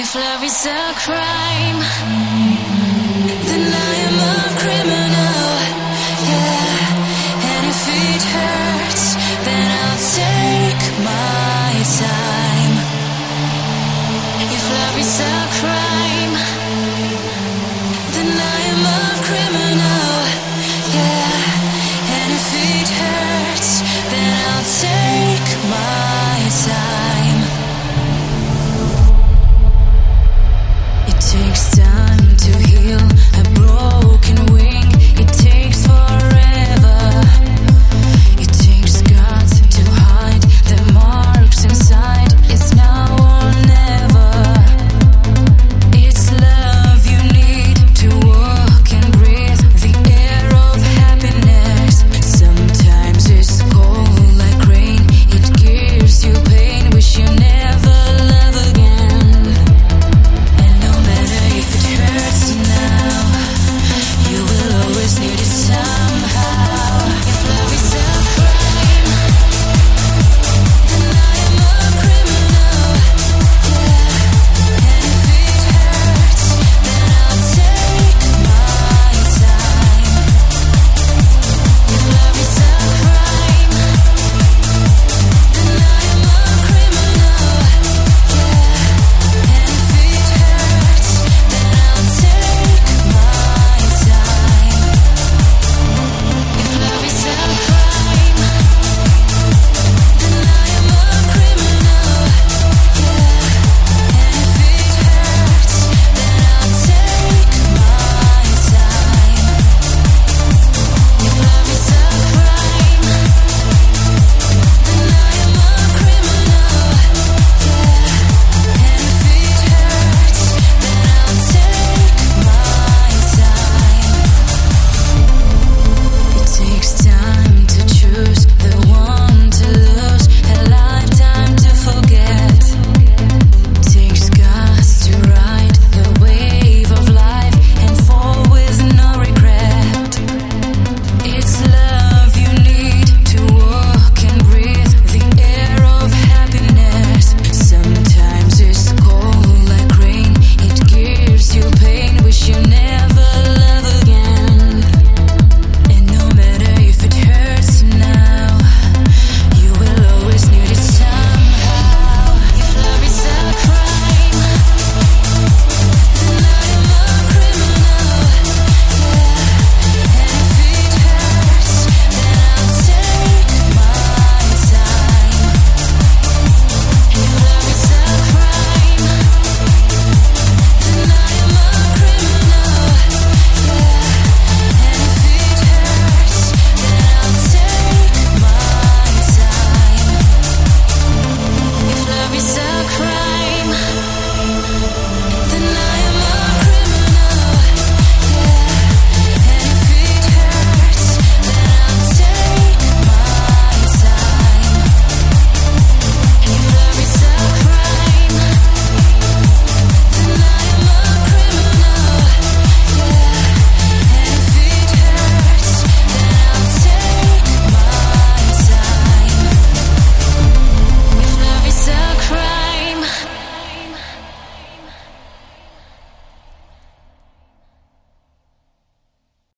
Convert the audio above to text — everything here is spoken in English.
If love is a crime